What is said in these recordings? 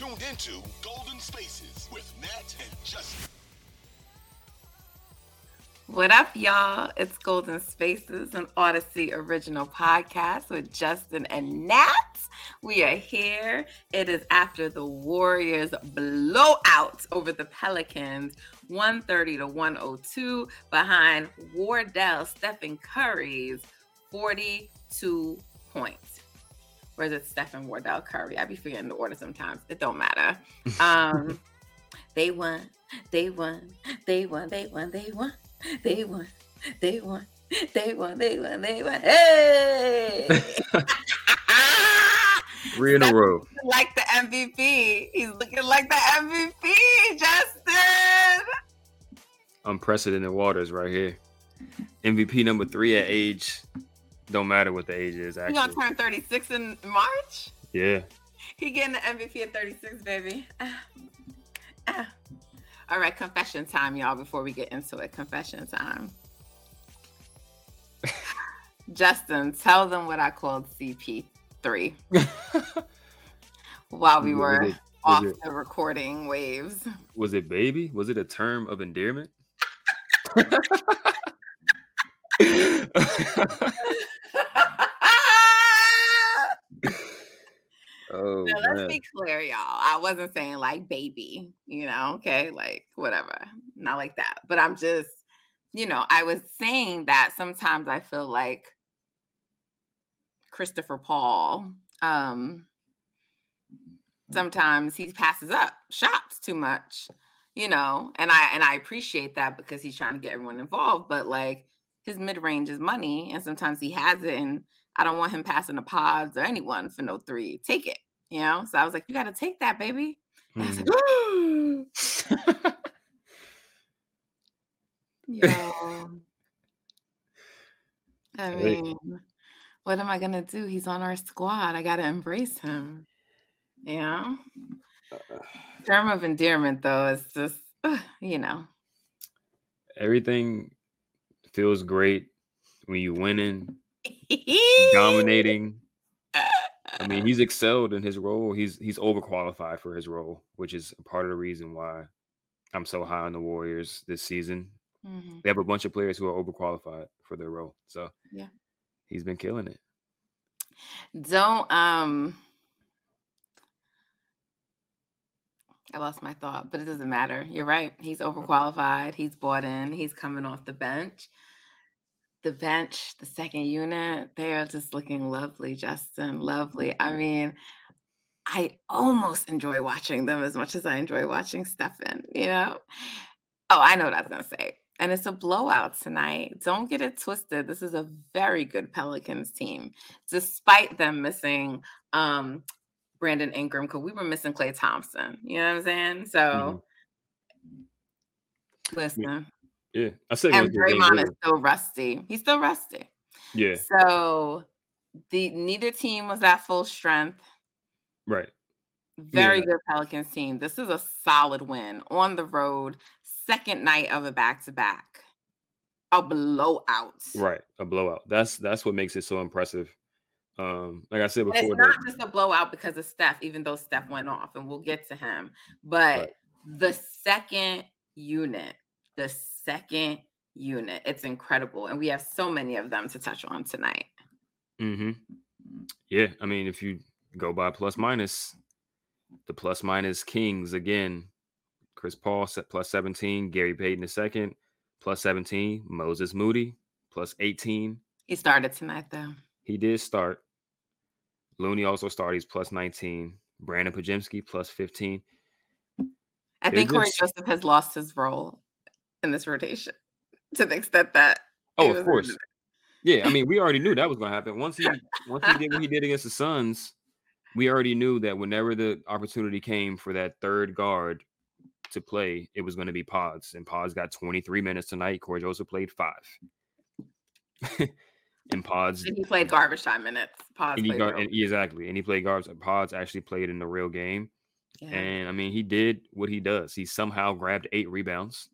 Tuned into Golden Spaces with Nat and Justin. What up, y'all? It's Golden Spaces, an Odyssey original podcast with Justin and Nat. We are here. It is after the Warriors blowout over the Pelicans, 130 to 102, behind Wardell Stephen Curry's 42 points. Or is it Stephen Wardell Curry? I be forgetting the order sometimes. It don't matter. Um, they won. They won. They won. They won. They won. They won. They won. They won. They won. They won. Hey! Three in a row. Like the MVP. He's looking like the MVP, Justin. Unprecedented waters right here. MVP number three at age. Don't matter what the age is, Actually, He gonna turn 36 in March. Yeah. He getting the MVP at 36, baby. Ah. Ah. All right, confession time, y'all, before we get into it. Confession time. Justin, tell them what I called CP3 while we were it- off it- the recording waves. Was it baby? Was it a term of endearment? oh, Now, let's man. be clear, y'all. I wasn't saying like baby, you know, okay, like whatever, not like that. But I'm just, you know, I was saying that sometimes I feel like Christopher Paul, um, sometimes he passes up shots too much, you know, and I and I appreciate that because he's trying to get everyone involved, but like his mid range is money, and sometimes he has it, and I don't want him passing the pods or anyone for no three. Take it, you know. So I was like, you got to take that, baby. I Mhm. like, Yo. I Hey. mean, what am I gonna do? He's on our squad. I gotta embrace him. Yeah. know? Term of endearment though is just you know. Everything feels great when you winning, dominating. I mean, he's excelled in his role. He's he's overqualified for his role, which is part of the reason why I'm so high on the Warriors this season. Mhm. They have a bunch of players who are overqualified for their role. So Yeah. he's been killing it. Don't um I lost my thought, but it doesn't matter. You're right. He's overqualified. He's bought in. He's coming off the bench. The bench, the second unit, they are just looking lovely, Justin. Lovely. I mean, I almost enjoy watching them as much as I enjoy watching Stefan, you know? Oh, I know what I was gonna say. and it's a blowout tonight. Don't get it twisted. This is a very good Pelicans team, despite them missing um, Brandon Ingram because we were missing Klay Thompson. You know what I'm saying? So, Mm-hmm. listen, Yeah, I said and Draymond is still rusty. He's still rusty. Yeah, So, the neither team was at full strength. right. Very Yeah. good Pelicans team. This is a solid win on the road, second night of a back to back, a blowout. Right, a blowout. That's that's what makes it so impressive. Um, like I said And before, it's not that, just a blowout because of Steph, even though Steph went off, and we'll get to him. But Right. the second unit, the second unit, it's incredible. And we have so many of them to touch on tonight. hmm yeah. I mean, if you go by plus minus, the plus minus Kings again. Chris Paul set plus seventeen, Gary Payton the second, plus seventeen, Moses Moody plus eighteen. He started tonight, though. He did start. Looney also started. He's plus nineteen. Brandin Podziemski plus fifteen. I They're think Cory just- Joseph has lost his role in this rotation to the extent that. Oh, of course. Yeah, I mean, we already knew that was going to happen. Once he once he did what he did against the Suns, we already knew that whenever the opportunity came for that third guard to play, it was going to be Pods, and Pods got 23 minutes tonight. Cory Joseph played five, and Pods And he played garbage time minutes. Pause. and he real- and, exactly, and he played guards. Pods actually played in the real game, yeah. and I mean, he did what he does. He somehow grabbed eight rebounds.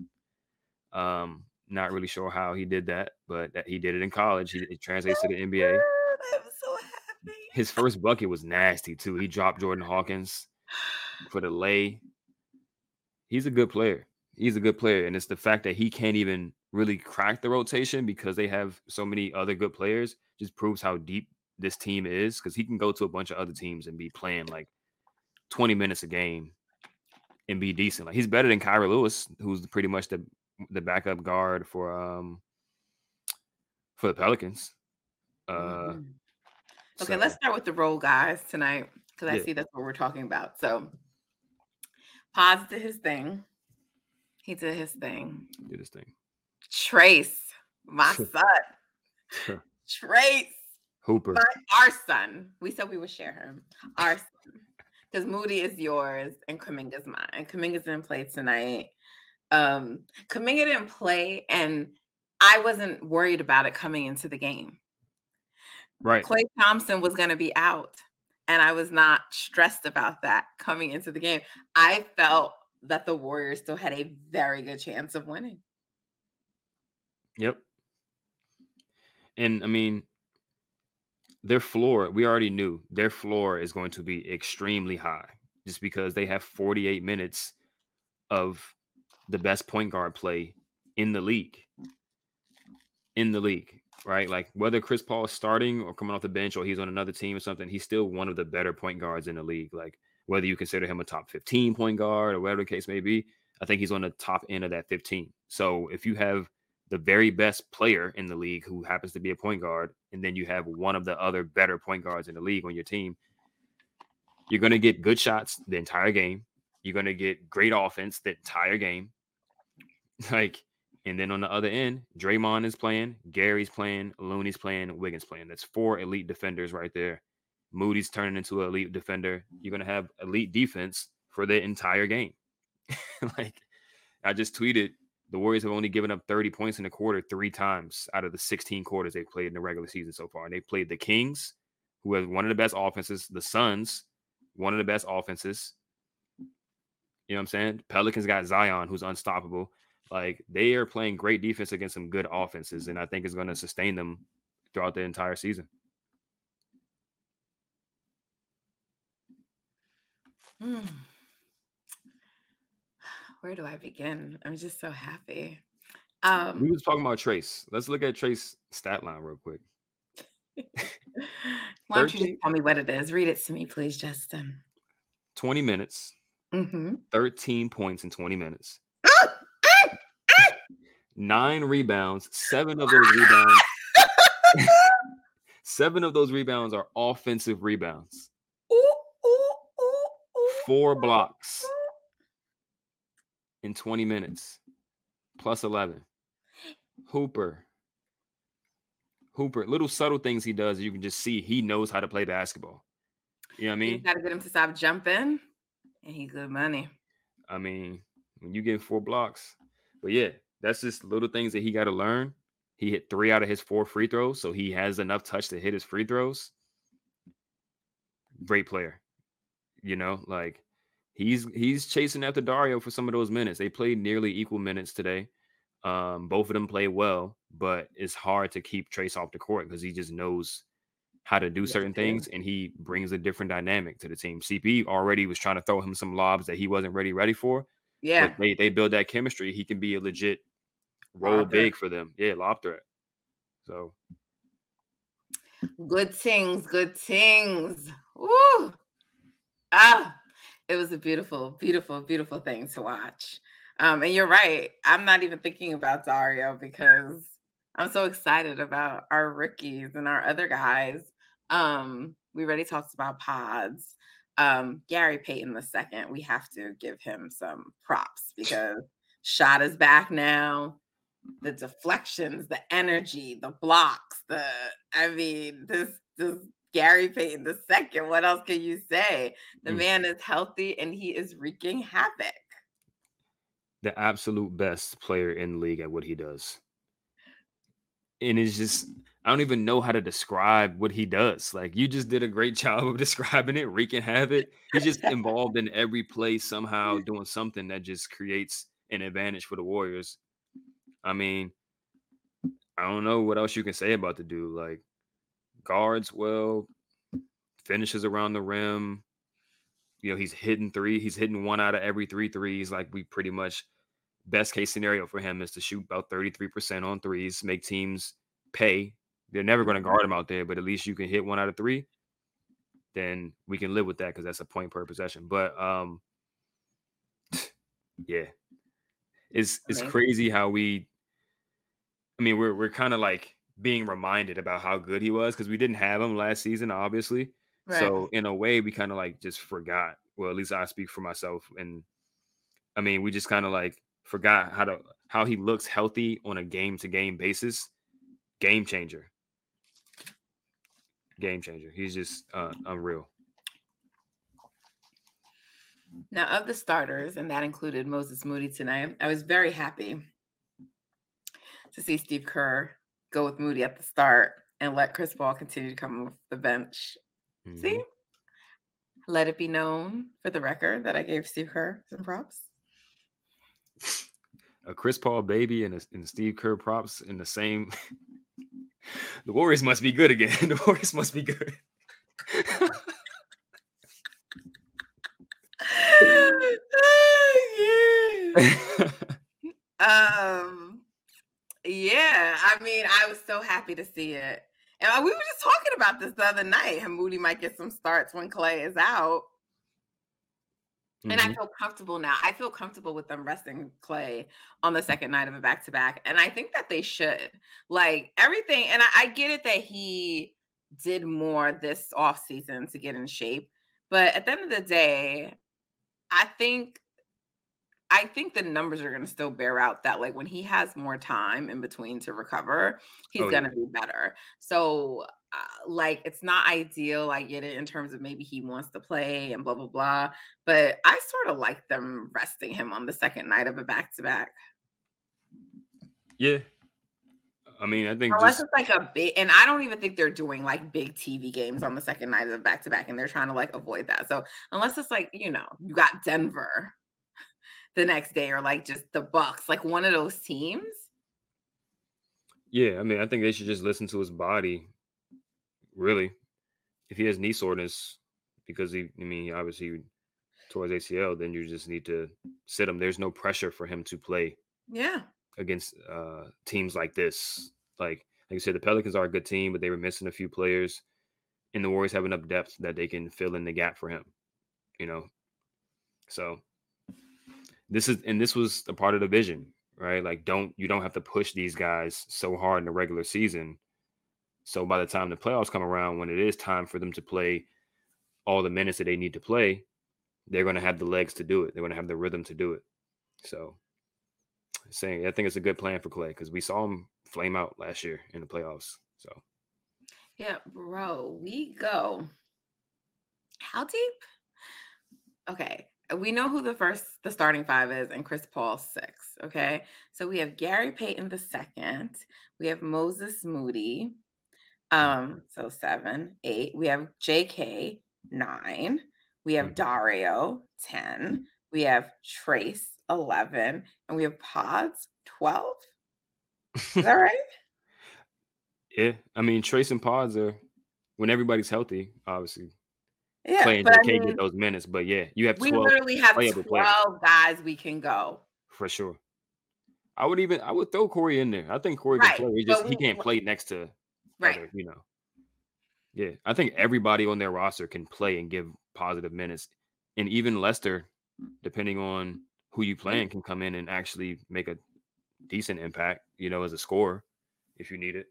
Um, not really sure how he did that, but that he did it in college. He it translates to the NBA. I'm so happy. His first bucket was nasty too. He dropped Jordan Hawkins for the lay. He's a good player. He's a good player, and it's the fact that he can't even really crack the rotation because they have so many other good players. Just proves how deep this team is. Because he can go to a bunch of other teams and be playing like twenty minutes a game and be decent. Like he's better than Kira Lewis, who's pretty much the the backup guard for um for the Pelicans. Uh, Mhm. Okay, so- let's start with the role guys tonight because I Yeah. see that's what we're talking about. So, Paz did his thing. He did his thing. Did his thing. Trayce, my son. Trayce, Hooper. my, our son. We said we would share him. Our son. Because Moody is yours and Kuminga's mine. And Kuminga's didn't play tonight. Um, Kuminga didn't play, and I wasn't worried about it coming into the game. Right. Klay Thompson was going to be out, and I was not stressed about that coming into the game. I felt that the Warriors still had a very good chance of winning. Yep. And I mean, their floor, we already knew their floor is going to be extremely high just because they have 48 minutes of the best point guard play in the league. In the league, right? Like whether Chris Paul is starting or coming off the bench or he's on another team or something, he's still one of the better point guards in the league. Like whether you consider him a top 15 point guard or whatever the case may be, I think he's on the top end of that 15. So if you have the very best player in the league who happens to be a point guard, and then you have one of the other better point guards in the league on your team, you're going to get good shots the entire game. You're going to get great offense the entire game. Like, and then on the other end, Draymond is playing, Gary's playing, Looney's playing, Wiggins playing. That's four elite defenders right there. Moody's turning into an elite defender. You're to have elite defense for the entire game. like, I just tweeted the Warriors have only given up 30 points in a quarter three times out of the 16 quarters they've played in the regular season so far. And they played the Kings, who have one of the best offenses, the Suns, one of the best offenses. You know what I'm saying? Pelicans got Zion, who's unstoppable. Like they are playing great defense against some good offenses, and I think it's going to sustain them throughout the entire season. Hmm. Where do I begin? I'm just so happy. We Um, was talking about Trayce. Let's look at Trayce stat line real quick. why don't you just tell me what it is? Read it to me, please, Justin. 20 minutes, Mm-hmm. 13 points in 20 minutes. Nine rebounds, seven of those rebounds. seven of those rebounds are offensive rebounds. Four blocks in 20 minutes, plus 11. Hooper. Hooper, little subtle things he does, you can just see he knows how to play basketball. You know what I mean? You gotta get him to stop jumping, and he good money. I mean, when you get four blocks, but yeah, that's just little things that he got to learn. He hit three out of his four free throws, so he has enough touch to hit his free throws. Great player, you know, like he's he's chasing after Dario for some of those minutes. They played nearly equal minutes today. Um, both of them play well, but it's hard to keep Trayce off the court because he just knows how to do Yes, certain things and he brings a different dynamic to the team. CP already was trying to throw him some lobs that he wasn't ready ready for. Yeah, But they they build that chemistry. He can be a legit roll Lob threat. big for them. Yeah, lob threat. So good things, good things. Woo! Ah, it was a beautiful, beautiful, beautiful thing to watch. Um, and you're right. I'm not even thinking about Dario because I'm so excited about our rookies and our other guys. Um, we already talked about pods. Um, Gary Payton the second, we have to give him some props because shot is back now. The deflections, the energy, the blocks, the I mean, this this Gary Payton the second. What else can you say? The Mm. man is healthy and he is wreaking havoc. the absolute best player in the league at what he does. And it's just I don't even know how to describe what he does. Like you just did a great job of describing it, wreaking havoc. He's just involved in every play somehow, doing something that just creates an advantage for the Warriors. I mean, I don't know what else you can say about the dude. Like guards well, finishes around the rim. You know, he's hitting three. He's hitting one out of every three threes. Like we pretty much best case scenario for him is to shoot about 33% on threes, make teams pay. They're never going to guard him out there, but at least you can hit one out of three. Then we can live with that because that's a point per possession. But um yeah. It's it's crazy how we I mean, we're we're kind of like being reminded about how good he was because we didn't have him last season, obviously. Right. So in a way, we kind of like just forgot. Well, at least I speak for myself, and I mean, we just kind of like forgot how to how he looks healthy on a game to game basis. Game changer. Game changer. He's just uh, unreal. Now, of the starters, and that included Moses Moody tonight, I was very happy to see Steve Kerr go with Moody at the start and let Chris Paul continue to come off the bench. Mhm. See? Let it be known for the record that I gave Steve Kerr some props. a Chris Paul baby and a, and Steve Kerr props in the same. the Warriors must be good again. the Warriors must be good. yeah. Um, yeah. I mean, I was so happy to see it. And uh, we were just talking about this the other night. How Moody might get some starts when Klay is out. And I Mhm. feel comfortable now. I feel comfortable with them resting Klay on the second night of a back to back. And I think that they should. Like everything. And I, I get it that he did more this off season to get in shape. But at the end of the day, I think I think the numbers are going to still bear out that like when he has more time in between to recover, he's Oh, going yeah. to be better. So uh, like it's not ideal. I get it in terms of maybe he wants to play and blah blah blah, but I sort of like them resting him on the second night of a back to back. Yeah. I mean, I think Unless just it's like a big, and I don't even think they're doing like big TV games on the second night of the back to back, and they're trying to like avoid that. So unless it's like you know you got Denver the next day, or like just the Bucks, like one of those teams. yeah. I mean, I think they should just listen to his body. Really, if he has knee soreness, because he, I mean, obviously towards ACL, then you just need to sit him. There's no pressure for him to play Yeah, against uh teams like this. Like like you said, the Pelicans are a good team, but they were missing a few players, and the Warriors have enough depth that they can fill in the gap for him. You know, so this is and this was a part of the vision, right? Like, don't you don't have to push these guys so hard in the regular season. So by the time the playoffs come around, when it is time for them to play all the minutes that they need to play, they're going to have the legs to do it. They're going to have the rhythm to do it. So saying I think it's a good plan for Klay because we saw him flame out last year in the playoffs. So Yeah, bro, we go. How deep? Okay, we know who the first, the starting five is, and Chris Paul six. Okay, so we have Gary Payton the second. We have Moses Moody, um, so seven, eight. We have J.K. nine. We have Mhm. Dario ten. We have Trayce eleven, and we have Pods twelve. Is that right? yeah, I mean Trayce and Pods are when everybody's healthy, obviously Yeah, playing but they I can't mean, get those minutes. But yeah, you have we twelve literally have oh, players. twelve guys we can go. for sure. I would even I would throw Cory in there. I think Cory can play. He just he can't play next to Right. other, you know. Yeah, I think everybody on their roster can play and give positive minutes, and even Lester, depending on who you mm. playing, can come in and actually make a decent impact. You know, as a scorer, if you need it.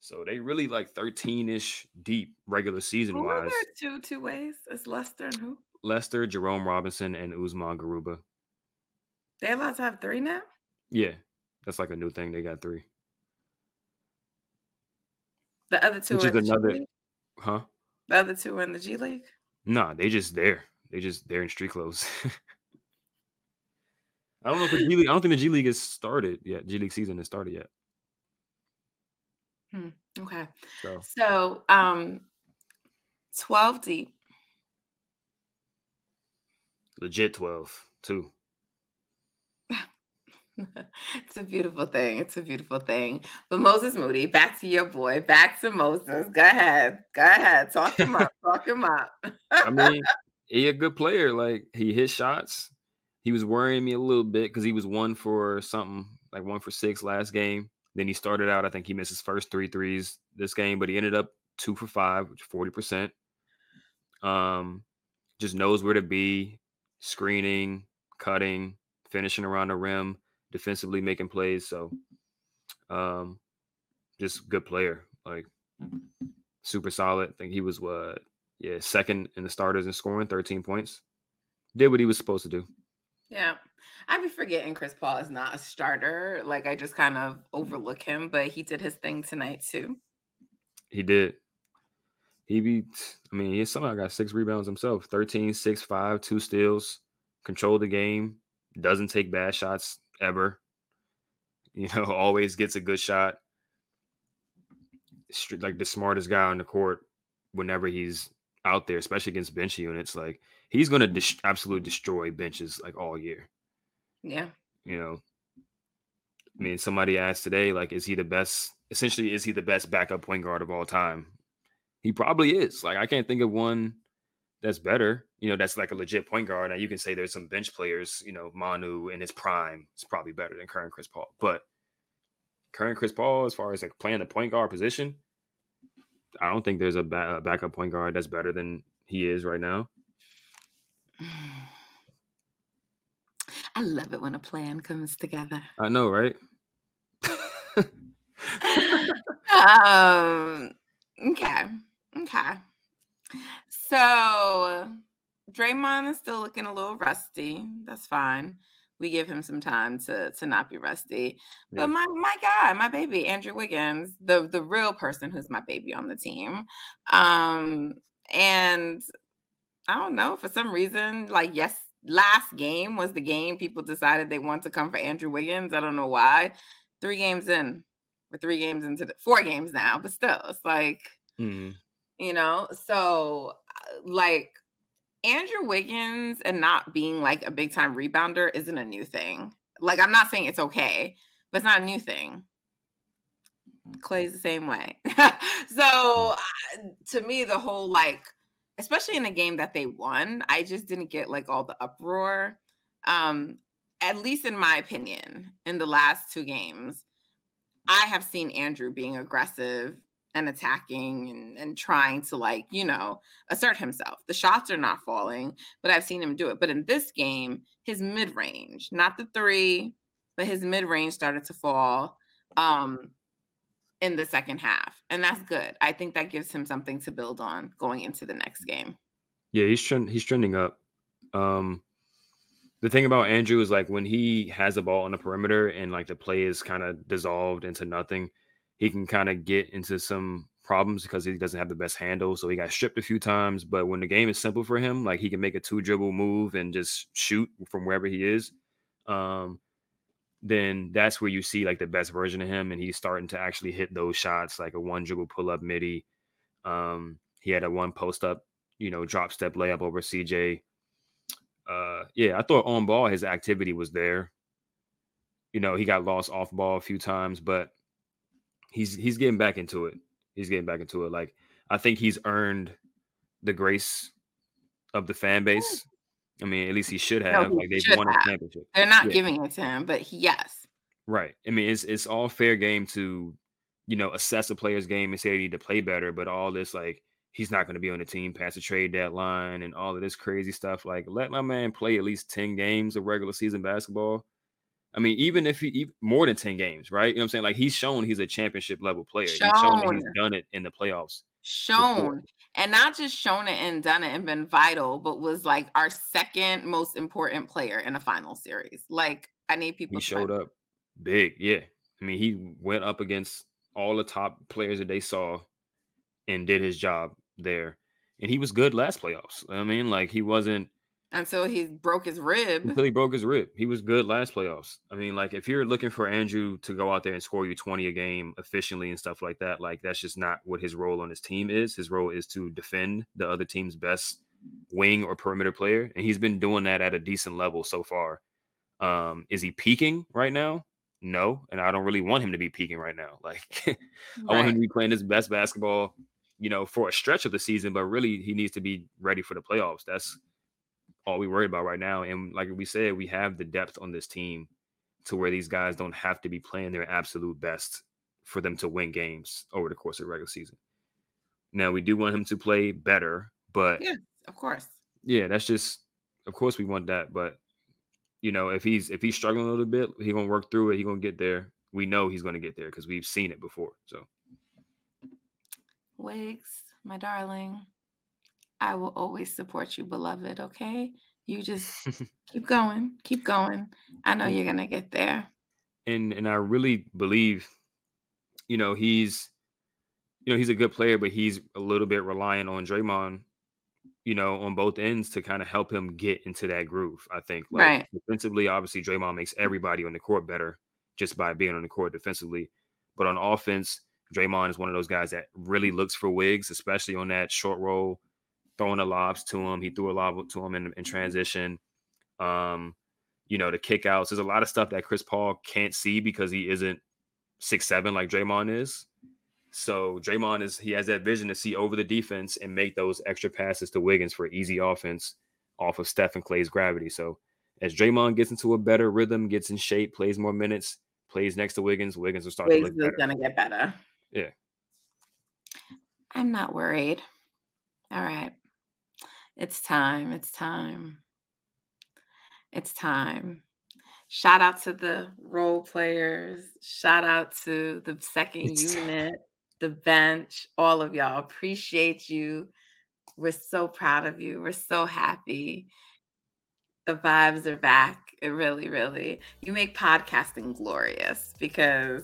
So they really like thirteen ish deep regular season Who wise. there two two ways? It's Lester and who? Lester, Jerome Robinson, and Usman Garuba. They allowed to have three now? Yeah, that's like a new thing. They got three, The other two which are is in the G another, League? huh? The other two are in the G League? Nah, they just there. They just they're in street clothes. I don't know if the G League. I don't think the G League has started yet. G League season has started yet. Okay. So So um 12 deep. legit twelve too. it's a beautiful thing. It's a beautiful thing. But Moses Moody, back to your boy, back to Moses. Go ahead. Go ahead. Talk him up. Talk him up. I mean, he a good player. Like he hit shots. He was worrying me a little bit because he was one for something like one for six last game. Then he started out. I think he missed his first three threes this game, but he ended up two for five, which forty percent. Um, just knows where to be, screening, cutting, finishing around the rim, defensively making plays. So, um, just good player. Like super solid. I think he was what yeah, second in the starters in scoring, 13 points. Did what he was supposed to do. Yeah. I'd be forgetting Chris Paul is not a starter. Like I just kind of mm-hmm. overlook him, but he did his thing tonight too. He did. He beat, I mean, he somehow got six rebounds himself 13, 6, 5, two steals, controlled the game, doesn't take bad shots ever. You know, always gets a good shot. Like the smartest guy on the court whenever he's out there, especially against bench units. Like he's going to dis- absolutely destroy benches like all year. Yeah. you know? I mean somebody asked today like is he the best essentially is he the best backup point guard of all time? He probably is. Like i can't think of one that's better you know that's like a legit point guard. Now you can say there's some bench players you know manu in his prime is probably better than current chris paul but current chris paul as far as like playing the point guard position i don't think there's a, ba- a backup point guard that's better than he is right now I love it when a plan comes together. i know right um okay okay so Draymond is still looking a little rusty that's fine we give him some time to to not be rusty Yeah. but my my guy my baby Andrew Wiggins the the real person who's my baby on the team um and I don't know for some reason like yes last game was the game people decided they want to come for Andrew Wiggins I don't know why three games in we're three games into the four games now, but still, it's like, Mhm. you know, so uh, like Andrew Wiggins and not being like a big time rebounder isn't a new thing. Like, I'm not saying it's okay, but it's not a new thing. Klay's the same way. so uh, to me, the whole like, especially in a game that they won, I just didn't get like all the uproar. Um, at least in my opinion, in the last two games, I have seen Andrew being aggressive and attacking and, and trying to like, you know, assert himself. The shots are not falling, but I've seen him do it. But in this game, his mid-range, not the three, but his mid-range started to fall um in the second half. And that's good. I think that gives him something to build on going into the next game. Yeah, he's trend, he's trending up. Um, the thing about Andrew is like when he has the ball on the perimeter and like the play is kind of dissolved into nothing, he can kind of get into some problems because he doesn't have the best handle. So he got stripped a few times. But when the game is simple for him, like he can make a two dribble move and just shoot from wherever he is. Um, then that's where you see like the best version of him, and he's starting to actually hit those shots, like a one dribble pull up midi. Um, he had a one post up, you know, drop step layup over CJ. Uh, yeah, I thought on ball his activity was there. You know, he got lost off ball a few times, but he's he's getting back into it. He's getting back into it. Like I think he's earned the grace of the fan base. I mean, at least he should have. No, he like they've won a championship. They're not yeah. giving it to him, but he, yes. Right. I mean, it's it's all fair game to, you know, assess a player's game and say they need to play better. But all this like he's not going to be on the team past the trade deadline and all of this crazy stuff. Like, let my man play at least 10 games of regular season basketball. I mean, even if he even more than 10 games, right? You know what I'm saying? Like he's shown he's a championship level player. Shown. He's shown he's done it in the playoffs. Shown. And not just shown it and done it and been vital, but was like our second most important player in a final series. Like I need people. He showed up big. Yeah. I mean, he went up against all the top players that they saw and did his job there. And he was good last playoffs. I mean, like he wasn't until he broke his rib. Until he broke his rib. He was good last playoffs. I mean, like if you're looking for Andrew to go out there and score you 20 a game efficiently and stuff like that, like that's just not what his role on his team is. His role is to defend the other team's best wing or perimeter player. And he's been doing that at a decent level so far. Um, is he peaking right now? No. And I don't really want him to be peaking right now. Like right. I want him to be playing his best basketball, you know, for a stretch of the season, but really he needs to be ready for the playoffs. That's all we worry about right now. And like we said, we have the depth on this team to where these guys don't have to be playing their absolute best for them to win games over the course of the regular season. Now we do want him to play better, but yeah, of course. Yeah, that's just of course we want that. But you know, if he's if he's struggling a little bit, he's gonna work through it, he's gonna get there. We know he's gonna get there because we've seen it before. So Wiggs, my darling. I will always support you, beloved. Okay. You just keep going, keep going. I know you're gonna get there. And and I really believe, you know, he's you know, he's a good player, but he's a little bit reliant on Draymond, you know, on both ends to kind of help him get into that groove. I think. Like right. defensively, obviously Draymond makes everybody on the court better just by being on the court defensively. But on offense, Draymond is one of those guys that really looks for Wiggs, especially on that short roll throwing the lobs to him. He threw a lob to him in, in transition. Um, you know, the kickouts. There's a lot of stuff that Chris Paul can't see because he isn't six seven like Draymond is. So Draymond is he has that vision to see over the defense and make those extra passes to Wiggins for easy offense off of Steph and Klay's gravity. So as Draymond gets into a better rhythm, gets in shape, plays more minutes, plays next to Wiggins, Wiggins will start Wiggins to look better. is gonna get better. Yeah. I'm not worried. All right. It's time. It's time. It's time. Shout out to the role players. Shout out to the second it's unit, the bench, all of y'all. Appreciate you. We're so proud of you. We're so happy. The vibes are back. It really, really. You make podcasting glorious because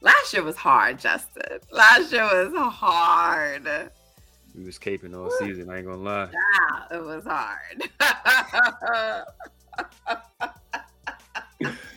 last year was hard, Justin. Last year was hard. We was caping all season. I ain't gonna lie. Yeah, it was hard.